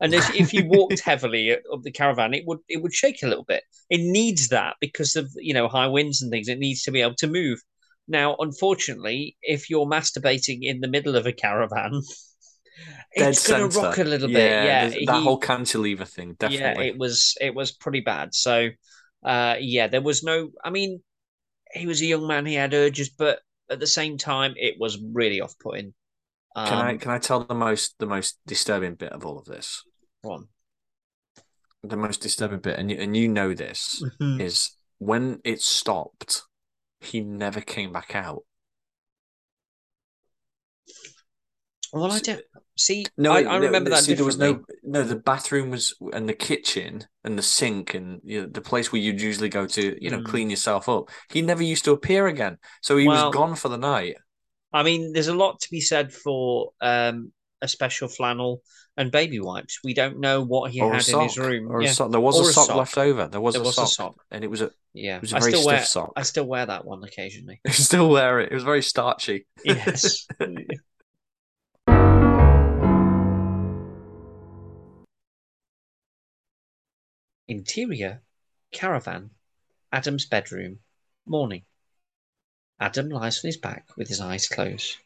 Speaker 1: And if, if you walked heavily up the caravan, it would it would shake a little bit. It needs that because of you know high winds and things. It needs to be able to move. Now, unfortunately, if you're masturbating in the middle of a caravan,
Speaker 2: Dead
Speaker 1: it's going to rock a little bit.
Speaker 2: Yeah,
Speaker 1: Yeah,
Speaker 2: that
Speaker 1: he-
Speaker 2: whole cantilever thing, definitely.
Speaker 1: yeah, it was it was pretty bad. So, uh, yeah, there was no. I mean, he was a young man; he had urges, but at the same time, it was really off-putting. Um,
Speaker 2: can I can I tell the most the most disturbing bit of all of this?
Speaker 1: One.
Speaker 2: The most disturbing bit, and you, and you know this
Speaker 1: Mhm.
Speaker 2: is when it stopped, he never came back out.
Speaker 1: Well, I don't see.
Speaker 2: No,
Speaker 1: I, I remember that
Speaker 2: see, there was no no. The bathroom was and the kitchen and the sink and you know, the place where you'd usually go to, you know,
Speaker 1: Mm.
Speaker 2: clean yourself up. He never used to appear again, so he
Speaker 1: Well-
Speaker 2: was gone for the night.
Speaker 1: I mean, there's a lot to be said for um, a special flannel and baby wipes. We don't know what he
Speaker 2: or
Speaker 1: had in his room.
Speaker 2: or
Speaker 1: yeah,
Speaker 2: a sock. There was a
Speaker 1: a
Speaker 2: sock,
Speaker 1: sock.
Speaker 2: left over. There was,
Speaker 1: there
Speaker 2: a,
Speaker 1: was
Speaker 2: sock,
Speaker 1: a sock.
Speaker 2: and it was a
Speaker 1: Yeah,
Speaker 2: it was a
Speaker 1: I
Speaker 2: very
Speaker 1: still
Speaker 2: stiff
Speaker 1: wear.
Speaker 2: sock.
Speaker 1: I still wear that one occasionally.
Speaker 2: I still wear it. It was very starchy.
Speaker 1: Yes. Interior caravan, Adam's bedroom, morning. Adam lies on his back with his eyes closed.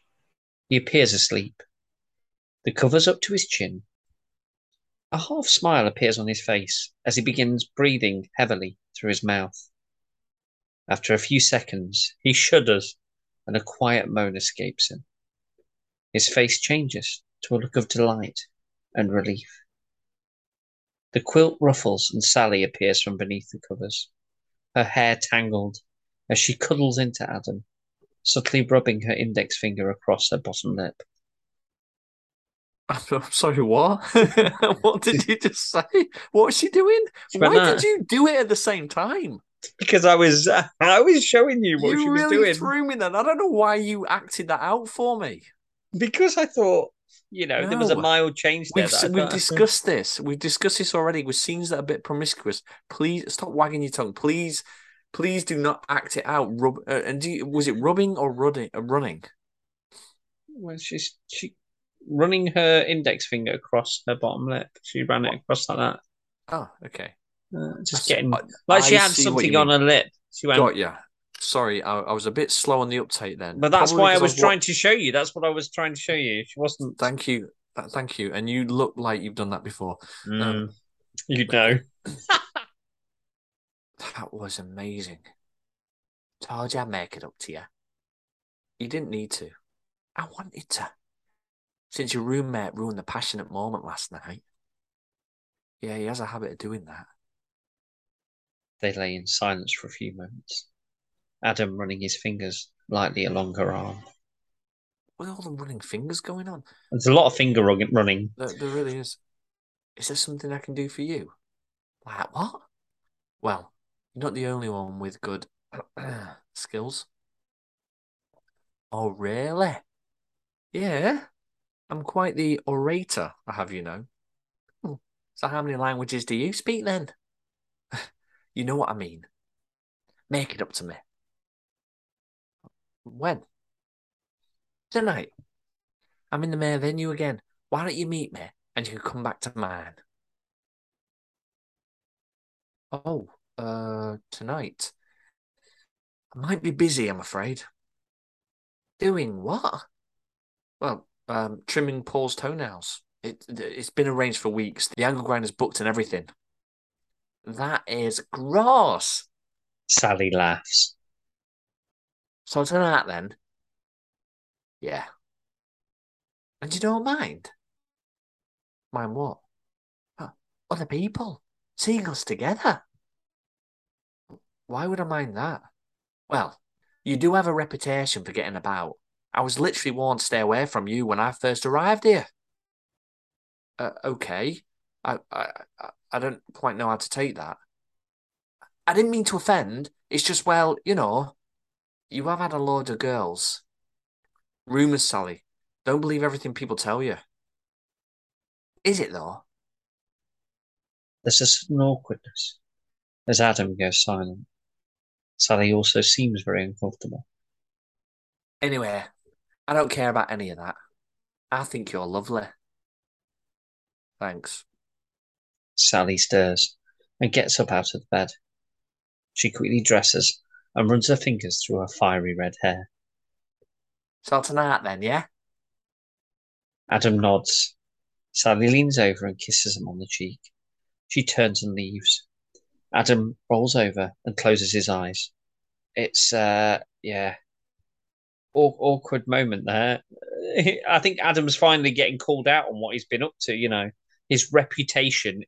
Speaker 1: He appears asleep. The cover's up to his chin. A half smile appears on his face as he begins breathing heavily through his mouth. After a few seconds, he shudders and a quiet moan escapes him. His face changes to a look of delight and relief. The quilt ruffles and Sally appears from beneath the covers, her hair tangled as she cuddles into Adam, subtly rubbing her index finger across her bottom lip.
Speaker 2: I'm sorry, what? what did you just say? What was she doing?
Speaker 1: She
Speaker 2: Why did you do it at the same time?
Speaker 1: Because I was, I was showing you what
Speaker 2: you
Speaker 1: she was
Speaker 2: really
Speaker 1: doing.
Speaker 2: threw me then. I don't know why you acted that out for me.
Speaker 1: Because I thought, you know, there was a mild change there.
Speaker 2: We've we've discussed this. We've discussed this already with scenes that are a bit promiscuous. Please stop wagging your tongue. Please, please do not act it out. Rub uh, and do you, was it rubbing or running? Uh, running?
Speaker 1: Well, she's she running her index finger across her bottom lip. She ran it across like that,
Speaker 2: Oh, okay.
Speaker 1: uh, just getting
Speaker 2: I-
Speaker 1: like she
Speaker 2: I
Speaker 1: had something on her lip. She went,
Speaker 2: Got ya. Sorry, I, I was a bit slow on the uptake then.
Speaker 1: but that's
Speaker 2: Probably
Speaker 1: why I was
Speaker 2: wa-
Speaker 1: trying to show you. That's what I was trying to show you. She wasn't.
Speaker 2: Thank you, thank you. And you look like you've done that before.
Speaker 1: Mm, you know.
Speaker 2: That was amazing. Told you I'd make it up to you. You didn't need to. I wanted to. Since your roommate ruined the passionate moment last night. Yeah, he has a habit of doing that.
Speaker 1: They lay in silence for a few moments. Adam running his fingers lightly along her arm.
Speaker 2: With all the running fingers going on,
Speaker 1: There's a lot of finger running.
Speaker 2: there, there really is. Is there something I can do for you? Like what? Well, you're not the only one with good skills. Oh, really? Yeah, I'm quite the orator, I have you know. Hmm. So, how many languages do you speak then? you know what I mean. Make it up to me. When? Tonight. I'm in the main venue again. Why don't you meet me and you can come back to mine? Oh, uh, tonight. I might be busy, I'm afraid. Doing what? Well, um, trimming Paul's toenails. It, it's been arranged for weeks. The angle grinder's booked and everything. That is gross.
Speaker 1: Sally laughs.
Speaker 2: So tonight then. Yeah. And you don't mind? Mind what? Other people. seeing us together. Why would I mind that? Well, you do have a reputation for getting about. I was literally warned to stay away from you when I first arrived here. Uh, okay. I, I I don't quite know how to take that. I didn't mean to offend. It's just, well, you know, you have had a load of girls. Rumours, Sally. Don't believe everything people tell you. Is it though?
Speaker 1: There's a sudden awkwardness as Adam goes silent. Sally also seems very uncomfortable.
Speaker 2: Anyway, I don't care about any of that. I think you're lovely. Thanks.
Speaker 1: Sally stirs and gets up out of bed. She quickly dresses and runs her fingers through her fiery red hair.
Speaker 2: So tonight then, yeah?
Speaker 1: Adam nods. Sally leans over and kisses him on the cheek. She turns and leaves. Adam rolls over and closes his eyes. It's, uh, yeah, Aw- awkward moment there. I think Adam's finally getting called out on what he's been up to. You know, his reputation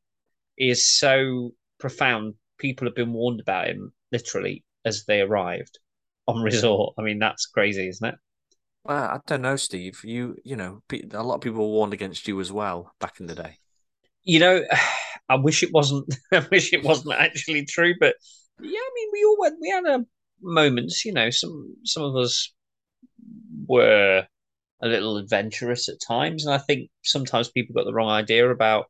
Speaker 1: is so profound. People have been warned about him literally as they arrived on resort. I mean, that's crazy, isn't it?
Speaker 2: Well, I don't know, Steve. You, you know, a lot of people were warned against you as well back in the day.
Speaker 1: You know, I wish it wasn't. I wish it wasn't actually true, but yeah, I mean, we all went. We had a moments. You know, some some of us were a little adventurous at times, and I think sometimes people got the wrong idea about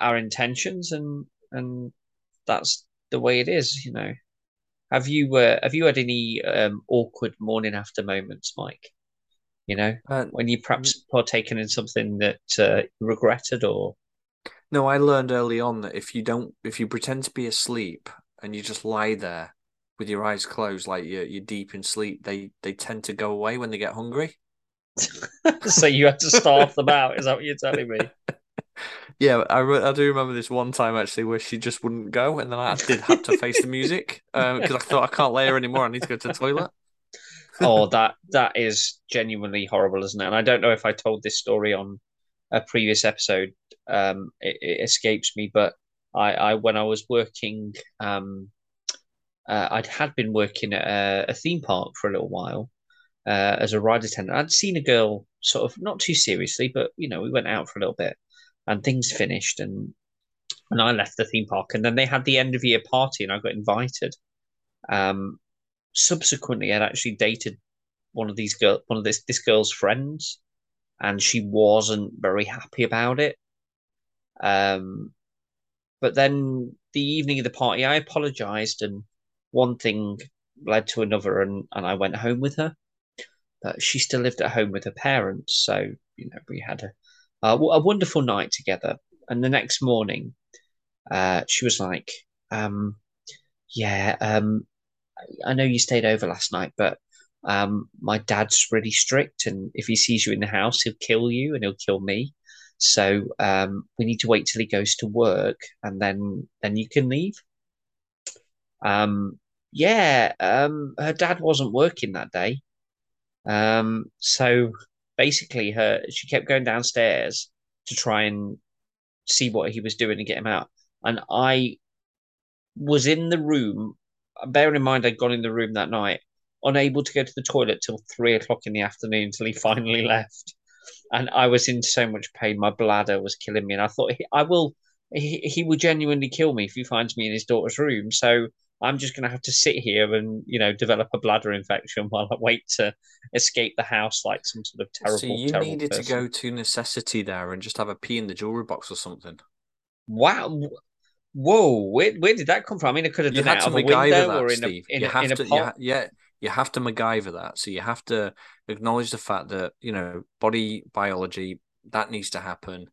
Speaker 1: our intentions, and and that's the way it is, you know. Have you uh, have you had any um, awkward morning after moments, Mike? You know, uh, when you perhaps partaken in something that uh, you regretted, or
Speaker 2: no, I learned early on that if you don't, if you pretend to be asleep and you just lie there with your eyes closed, like you're, you're deep in sleep, they they tend to go away when they get hungry.
Speaker 1: so you had to starve them out. Is that what you're telling me?
Speaker 2: Yeah, I, I do remember this one time actually where she just wouldn't go, and then I did have to face the music because um, I thought I can't lay her anymore. I need to go to the toilet.
Speaker 1: oh, that that is genuinely horrible, isn't it? And I don't know if I told this story on a previous episode. Um, it, it escapes me, but I, I when I was working um, uh, I'd had been working at a, a, theme park for a little while uh, as a ride attendant. I'd seen a girl sort of not too seriously, but you know, we went out for a little bit and things finished and and I left the theme park and then they had the end of year party and I got invited. Um, subsequently, I'd actually dated one of these girl, one of this this girl's friends, and she wasn't very happy about it. Um, but then the evening of the party, I apologized and one thing led to another, and, and I went home with her. But she still lived at home with her parents, so you know we had a a, a wonderful night together. And the next morning, uh, she was like, um, "Yeah, um, I know you stayed over last night, but um, my dad's really strict, and if he sees you in the house, he'll kill you and he'll kill me. So um, we need to wait till he goes to work, and then then you can leave." Um, yeah, um, her dad wasn't working that day. Um, so basically, her she kept going downstairs to try and see what he was doing and get him out. And I was in the room, bearing in mind I'd gone in the room that night, unable to go to the toilet till three o'clock in the afternoon until he finally left. And I was in so much pain, my bladder was killing me. And I thought, I will, he, he will genuinely kill me if he finds me in his daughter's room. So I'm just going to have to sit here and you know develop a bladder infection while I wait to escape the house like some sort of terrible. So
Speaker 2: you
Speaker 1: terrible
Speaker 2: needed
Speaker 1: person.
Speaker 2: to go to necessity there and just have a pee in the jewelry box or something.
Speaker 1: Wow. Whoa, where, where did that come from? I mean, it could have done it out of a window that, or in
Speaker 2: Steve.
Speaker 1: a in,
Speaker 2: you
Speaker 1: a,
Speaker 2: have
Speaker 1: in a pot.
Speaker 2: Yeah, you have to MacGyver that. So you have to acknowledge the fact that you know body biology that needs to happen.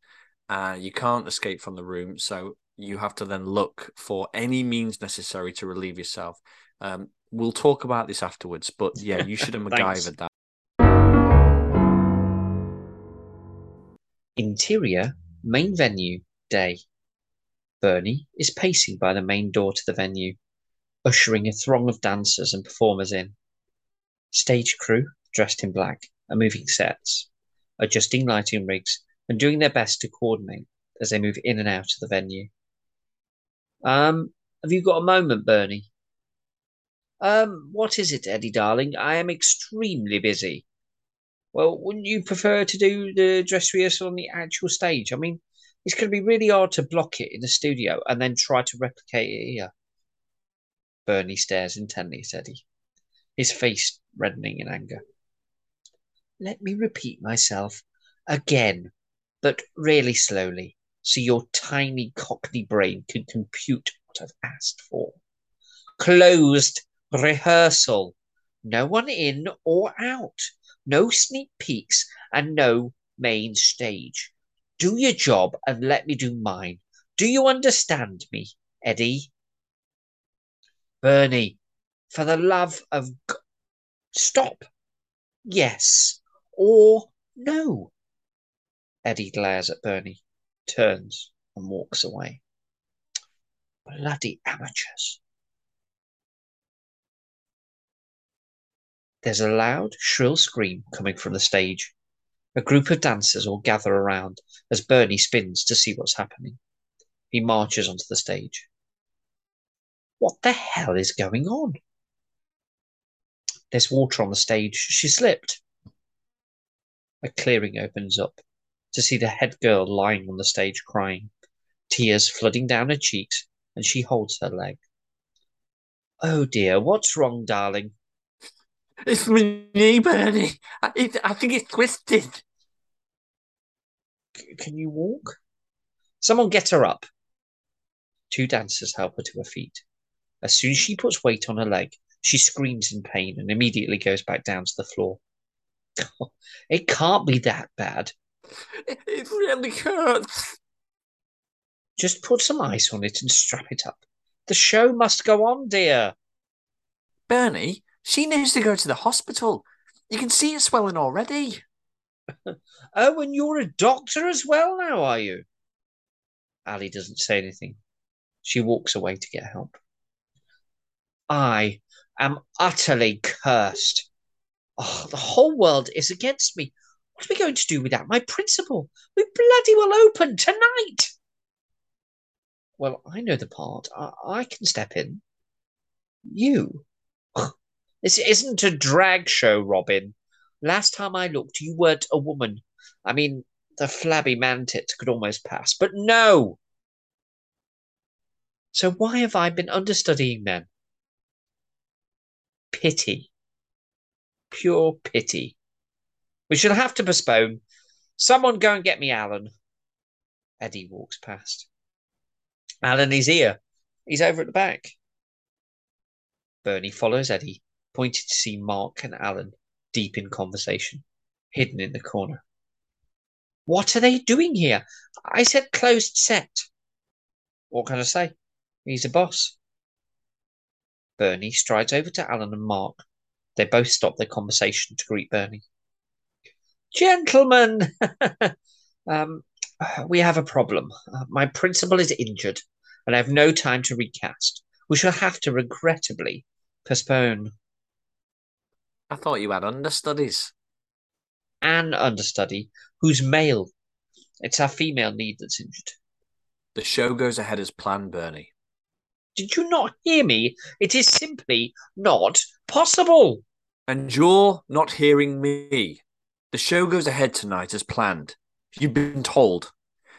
Speaker 2: Uh, you can't escape from the room. So you have to then look for any means necessary to relieve yourself. Um, we'll talk about this afterwards, but yeah, you should have MacGyvered that.
Speaker 1: Interior, main venue, day. Bernie is pacing by the main door to the venue, ushering a throng of dancers and performers in. Stage crew, dressed in black, are moving sets, adjusting lighting rigs, and doing their best to coordinate as they move in and out of the venue. Um, have you got a moment, Bernie? Um, what is it, Eddie, darling? I am extremely busy. Well, wouldn't you prefer to do the dress rehearsal on the actual stage? I mean, it's going to be really hard to block it in the studio and then try to replicate it here. Bernie stares intently at Eddie, his face reddening in anger. Let me repeat myself again, but really slowly, so your tiny cockney brain can compute what I've asked for. Closed rehearsal. No one in or out. No sneak peeks and no main stage. Do your job and let me do mine. Do you understand me, Eddie? Bernie, for the love of God. Stop. Yes or no. Eddie glares at Bernie, turns, and walks away. Bloody amateurs. There's a loud, shrill scream coming from the stage. A group of dancers all gather around as Bernie spins to see what's happening. He marches onto the stage. What the hell is going on? There's water on the stage. She slipped. A clearing opens up to see the head girl lying on the stage crying, tears flooding down her cheeks, and she holds her leg. Oh dear, what's wrong, darling?
Speaker 2: It's my knee, Bernie. I, it, I think it's twisted.
Speaker 1: C- can you walk? Someone get her up. Two dancers help her to her feet. As soon as she puts weight on her leg, she screams in pain and immediately goes back down to the floor. It can't be that bad.
Speaker 2: It, really hurts.
Speaker 1: Just put some ice on it and strap it up. The show must go on, dear.
Speaker 2: Bernie, she needs to go to the hospital. You can see it swelling already.
Speaker 1: Oh, and you're a doctor as well now, are you? Ali doesn't say anything. She walks away to get help. I am utterly cursed. Oh, the whole world is against me. What are we going to do without my principal? We bloody well open tonight. Well, I know the part. I, I can step in. You? This isn't a drag show, Robin. Last time I looked, you weren't a woman. I mean, the flabby mantit could almost pass, but no. So why have I been understudying then? Pity. Pure pity. We shall have to postpone. Someone go and get me Alan. Eddie walks past. Alan is here. He's over at the back. Bernie follows Eddie, pointed to see Mark and Alan deep in conversation, hidden in the corner. What are they doing here? I said closed set. What can I say? He's a boss. Bernie strides over to Alan and Mark. They both stop their conversation to greet Bernie. Gentlemen, um, we have a problem. Uh, my principal is injured, and I have no time to recast. We shall have to regrettably postpone.
Speaker 2: I thought you had understudies.
Speaker 1: An understudy who's male. It's our female lead that's injured.
Speaker 2: The show goes ahead as planned, Bernie.
Speaker 1: Did you not hear me? It is simply not possible.
Speaker 2: And you're not hearing me. The show goes ahead tonight as planned. You've been told.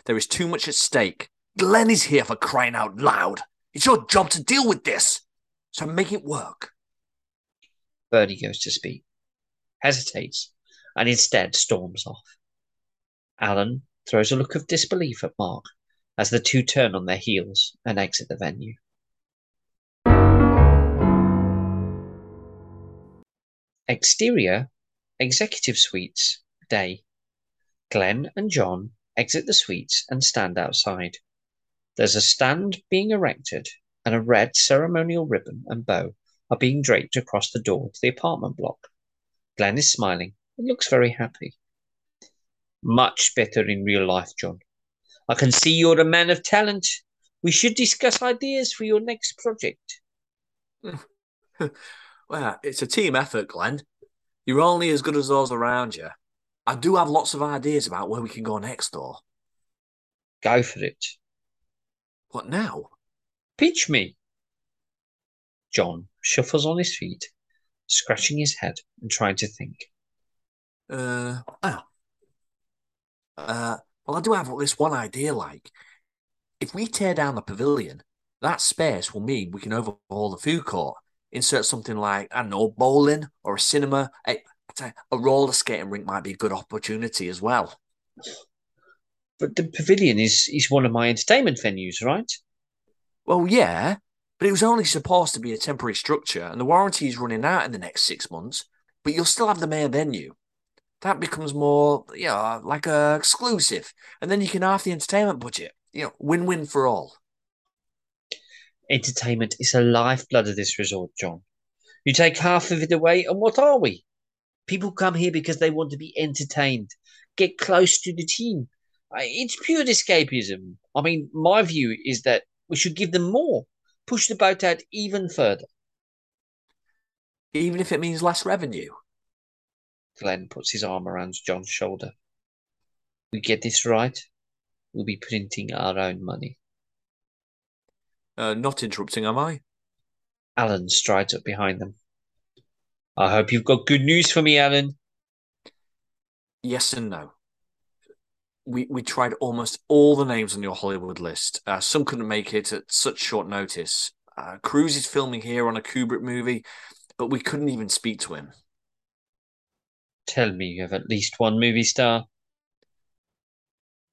Speaker 2: There is too much at stake. Glenn is here for crying out loud. It's your job to deal with this. So make it work.
Speaker 1: Bernie goes to speak, hesitates, and instead storms off. Alan throws a look of disbelief at Mark as the two turn on their heels and exit the venue. Exterior Executive Suites, day. Glenn and John exit the suites and stand outside. There's a stand being erected, and a red ceremonial ribbon and bow are being draped across the door to the apartment block. Glenn is smiling and looks very happy. Much better in real life, John. I can see you're a man of talent. We should discuss ideas for your next project.
Speaker 2: well, it's a team effort, Glenn. You're only as good as those around you. I do have lots of ideas about where we can go next, though.
Speaker 1: Go for it.
Speaker 2: What now?
Speaker 1: Pitch me. John shuffles on his feet, scratching his head and trying to think.
Speaker 2: Uh, oh. Uh, well, I do have this one idea. Like, if we tear down the pavilion, that space will mean we can overhaul the food court, insert something like I don't know, bowling or a cinema. A, a roller skating rink might be a good opportunity as well.
Speaker 1: But the pavilion is is one of my entertainment venues, right?
Speaker 2: Well, yeah, but it was only supposed to be a temporary structure, and the warranty is running out in the next six months. But you'll still have the main venue. That becomes more, you know, like a exclusive, and then you can half the entertainment budget. You know, win-win for all.
Speaker 1: Entertainment is the lifeblood of this resort, John. You take half of it away, and what are we? People come here because they want to be entertained, get close to the team. Uh, it's pure escapism. I mean, my view is that we should give them more, push the boat out even further.
Speaker 2: Even if it means less revenue.
Speaker 1: Glenn puts his arm around John's shoulder. We get this right, we'll be printing our own money.
Speaker 2: Uh, not interrupting, am I?
Speaker 1: Alan strides up behind them. I hope you've got good news for me, Alan.
Speaker 2: Yes and no. We we tried almost all the names on your Hollywood list. Uh, some couldn't make it at such short notice. Uh, Cruise is filming here on a Kubrick movie, but we couldn't even speak to him.
Speaker 1: Tell me you have at least one movie star.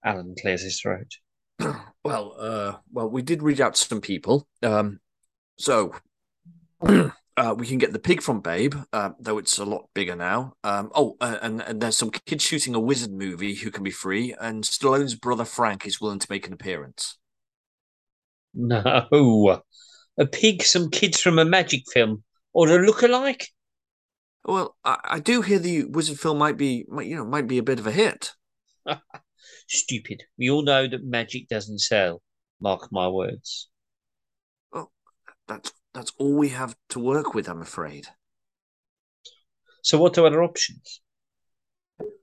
Speaker 1: Alan clears his throat.
Speaker 2: well, uh, well, we did reach out to some people. Um, so uh, we can get the pig from Babe, uh, though it's a lot bigger now. Um, oh, uh, and, and there's some kids shooting a wizard movie who can be free, and Stallone's brother Frank is willing to make an appearance.
Speaker 1: No, a pig, some kids from a magic film, or a look-alike.
Speaker 2: Well, I, I do hear the wizard film might be, might, you know, might be a bit of a hit.
Speaker 1: Stupid. We all know that magic doesn't sell. Mark my words.
Speaker 2: Well, that's that's all we have to work with, I'm afraid.
Speaker 1: So, what are other options?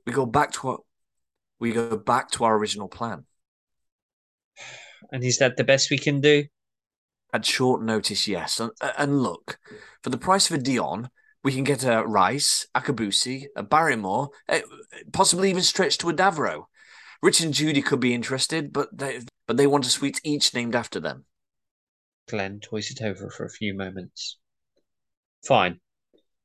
Speaker 2: We go back to what we go back to our original plan.
Speaker 1: And is that the best we can do?
Speaker 2: At short notice, yes. And, and look, for the price of a Dion, we can get a Rice, a Akabusi, a Barrymore, eh, possibly even stretch to a Davro. Rich and Judy could be interested, but they but they want a suite each named after them.
Speaker 1: Glenn toys it over for a few moments. Fine.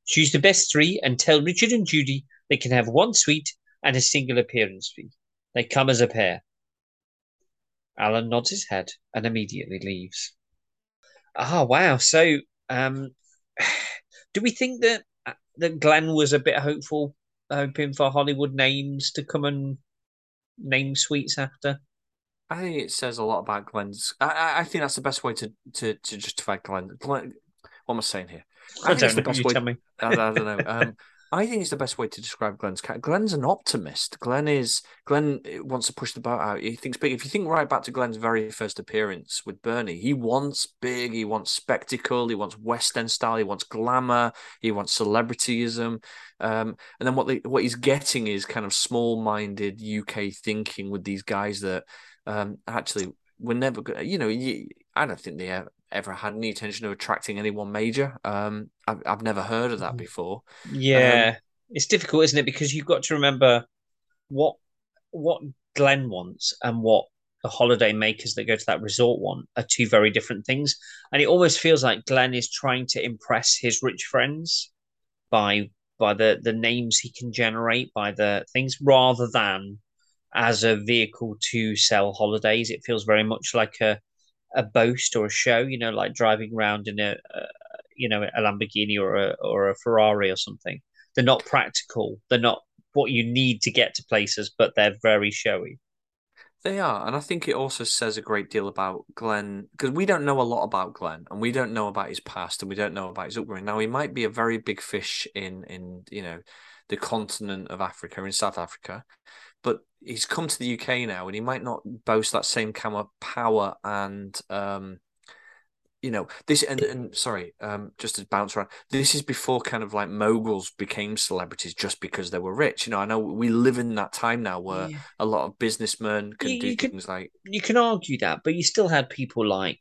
Speaker 1: Choose the best three and tell Richard and Judy they can have one suite and a single appearance fee. They come as a pair. Alan nods his head and immediately leaves. Ah, wow. So, um, do we think that that Glenn was a bit hopeful, hoping for Hollywood names to come and name suites after?
Speaker 2: I think it says a lot about Glenn's. I, I think that's the best way to to, to justify Glenn. Glenn. What am I saying here?
Speaker 1: I, I don't know. you way, tell me.
Speaker 2: I, I don't know. Um, I think it's the best way to describe Glenn's cat. Glenn's an optimist. Glenn is Glenn wants to push the boat out. He thinks big. If you think right back to Glenn's very first appearance with Bernie, he wants big. He wants spectacle. He wants West End style. He wants glamour. He wants celebrityism. Um, and then what they, what he's getting is kind of small minded UK thinking with these guys that um, actually were never. going. You know, I don't think they ever had any intention of attracting anyone major. Um, I've, I've never heard of that mm. before.
Speaker 1: Yeah, um, it's difficult, isn't it? Because you've got to remember what what Glenn wants and what the holiday makers that go to that resort want are two very different things. And it almost feels like Glenn is trying to impress his rich friends by by the the names he can generate, by the things, rather than as a vehicle to sell holidays. It feels very much like a a boast or a show, you know, like driving around in a, a you know a Lamborghini or a or a Ferrari or something. They're not practical. They're not what you need to get to places, but they're very showy.
Speaker 2: They are, and I think it also says a great deal about Glenn because we don't know a lot about Glenn, and we don't know about his past, and we don't know about his upbringing. Now he might be a very big fish in in you know the continent of Africa in South Africa, but he's come to the UK now, and he might not boast that same kind of power and um, you know this and, and sorry um just to bounce around this is before kind of like moguls became celebrities just because they were rich you know i know we live in that time now where yeah. a lot of businessmen can you, do you things
Speaker 1: can,
Speaker 2: like
Speaker 1: you can argue that but you still had people like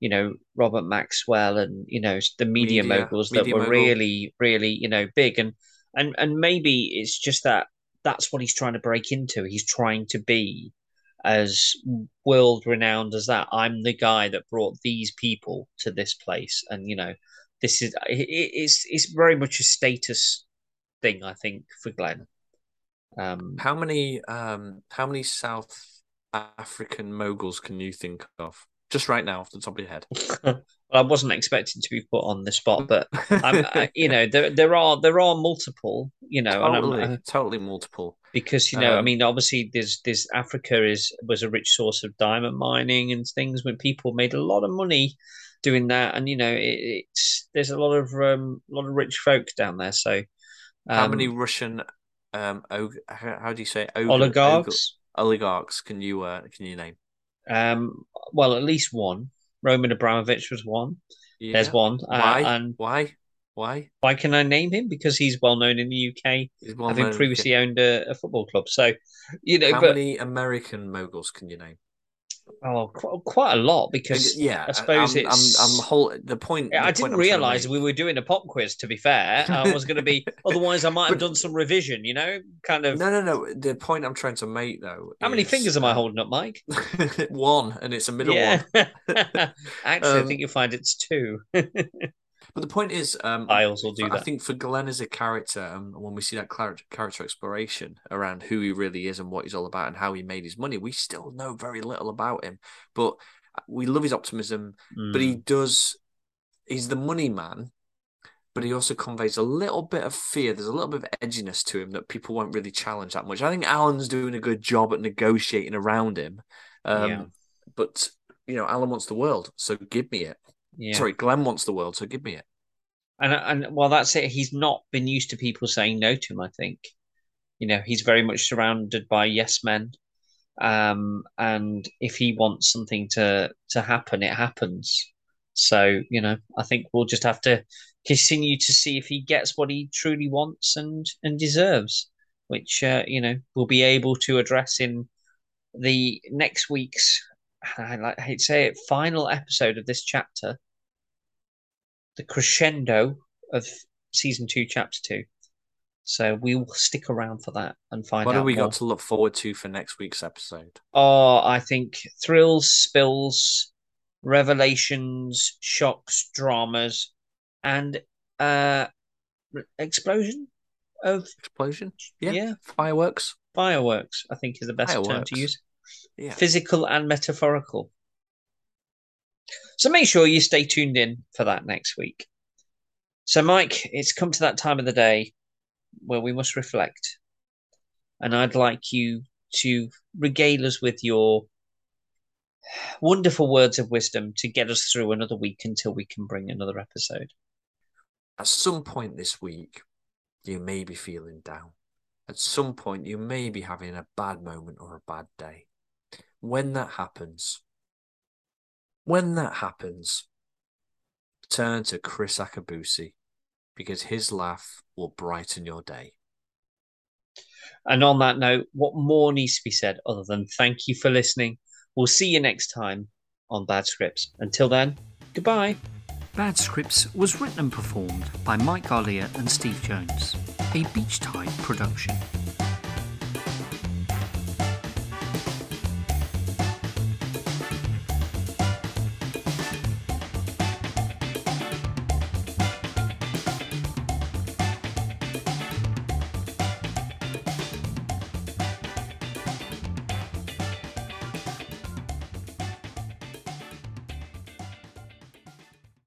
Speaker 1: you know Robert Maxwell and you know the media,
Speaker 2: Media-
Speaker 1: moguls
Speaker 2: media
Speaker 1: that were
Speaker 2: mogul.
Speaker 1: really really you know big and and and maybe it's just that that's what he's trying to break into. He's trying to be as world renowned as that. I'm the guy that brought these people to this place, and you know this is it, it- it's it's very much a status thing. I think for Glenn. Um,
Speaker 2: How many um how many South African moguls can you think of? Just right now off the top of your head.
Speaker 1: I wasn't expecting to be put on the spot, but I'm, I, you know, there there are there are multiple, you know,
Speaker 2: totally,
Speaker 1: uh,
Speaker 2: totally multiple.
Speaker 1: because you know, I
Speaker 2: Um,
Speaker 1: mean, obviously, there's there's Africa is was a rich source of diamond mining and things when people made a lot of money doing that, and you know, it, it's there's a lot of um, lot of rich folk down there. So,
Speaker 2: How
Speaker 1: um,
Speaker 2: many Russian um og- how, how do you say og-
Speaker 1: oligarchs?
Speaker 2: og- oligarchs can you uh can you name?
Speaker 1: Um, well, at least one. Roman Abramovich was one. There's
Speaker 2: Yeah.
Speaker 1: one. Uh,
Speaker 2: Why?
Speaker 1: and
Speaker 2: Why? Why?
Speaker 1: why can I name him? Because he's well known in the UK. Having previously owned a, a football club. So, you know,
Speaker 2: How
Speaker 1: but
Speaker 2: many American moguls can you name?
Speaker 1: Oh, quite a lot because
Speaker 2: yeah,
Speaker 1: I suppose
Speaker 2: I'm,
Speaker 1: it's.
Speaker 2: I'm, I'm whole. The point.
Speaker 1: Yeah,
Speaker 2: the
Speaker 1: I didn't
Speaker 2: to
Speaker 1: realize we were doing a pop quiz. To be fair, I was going to be. Otherwise, I might have
Speaker 2: But-
Speaker 1: done some revision. You know, kind of.
Speaker 2: No, no, no. The point I'm trying to make though.
Speaker 1: How many fingers am I holding up, Mike?
Speaker 2: one, and it's a middle
Speaker 1: yeah.
Speaker 2: one.
Speaker 1: Actually, I
Speaker 2: Um,
Speaker 1: think you'll find it's two.
Speaker 2: But the point is, um,
Speaker 1: Isles will do that.
Speaker 2: I
Speaker 1: that.
Speaker 2: think for Glenn as a character, um, when we see that clar- character exploration around who he really is and what he's all about and how he made his money, we still know very little about him. But we love his optimism. But he
Speaker 1: Mm.
Speaker 2: does, he's the money man, but he also conveys a little bit of fear. There's a little bit of edginess to him that people won't really challenge that much. I think Alan's doing a good job at negotiating around him. Um,
Speaker 1: Yeah.
Speaker 2: But, you know, Alan wants the world, so give me it.
Speaker 1: Yeah.
Speaker 2: Sorry, Glenn wants the world, so give me it.
Speaker 1: And and well, that's it. He's not been used to people saying no to him. I think, you know, he's very much surrounded by yes men. Um, and if he wants something to to happen, it happens. So you know, I think we'll just have to continue to see if he gets what he truly wants and and deserves, which uh, you know we'll be able to address in the next week's. I like I hate to say it, final episode of this chapter the crescendo of season two, chapter two. So we will stick around for that and find
Speaker 2: What
Speaker 1: out What
Speaker 2: have we
Speaker 1: more.
Speaker 2: got to look forward to for next week's episode?
Speaker 1: Oh, I think thrills, spills, revelations, shocks, dramas, and uh explosion of
Speaker 2: Explosion? Yeah.
Speaker 1: yeah,
Speaker 2: Fireworks?
Speaker 1: fireworks. I think is the best term to use.
Speaker 2: Yeah.
Speaker 1: Physical and metaphorical. So make sure you stay tuned in for that next week. So, Mike, it's come to that time of the day where we must reflect. And I'd like you to regale us with your wonderful words of wisdom to get us through another week until we can bring another episode.
Speaker 2: At some point this week, you may be feeling down. At some point, you may be having a bad moment or a bad day. When that happens, when that happens, turn to Kriss Akabusi because his laugh will brighten your day.
Speaker 1: And on that note, what more needs to be said other than thank you for listening? We'll see you next time on Bad Scripts. Until then, goodbye.
Speaker 3: Bad Scripts was written and performed by Mike Garlier and Steve Jones, a Beach Tide production.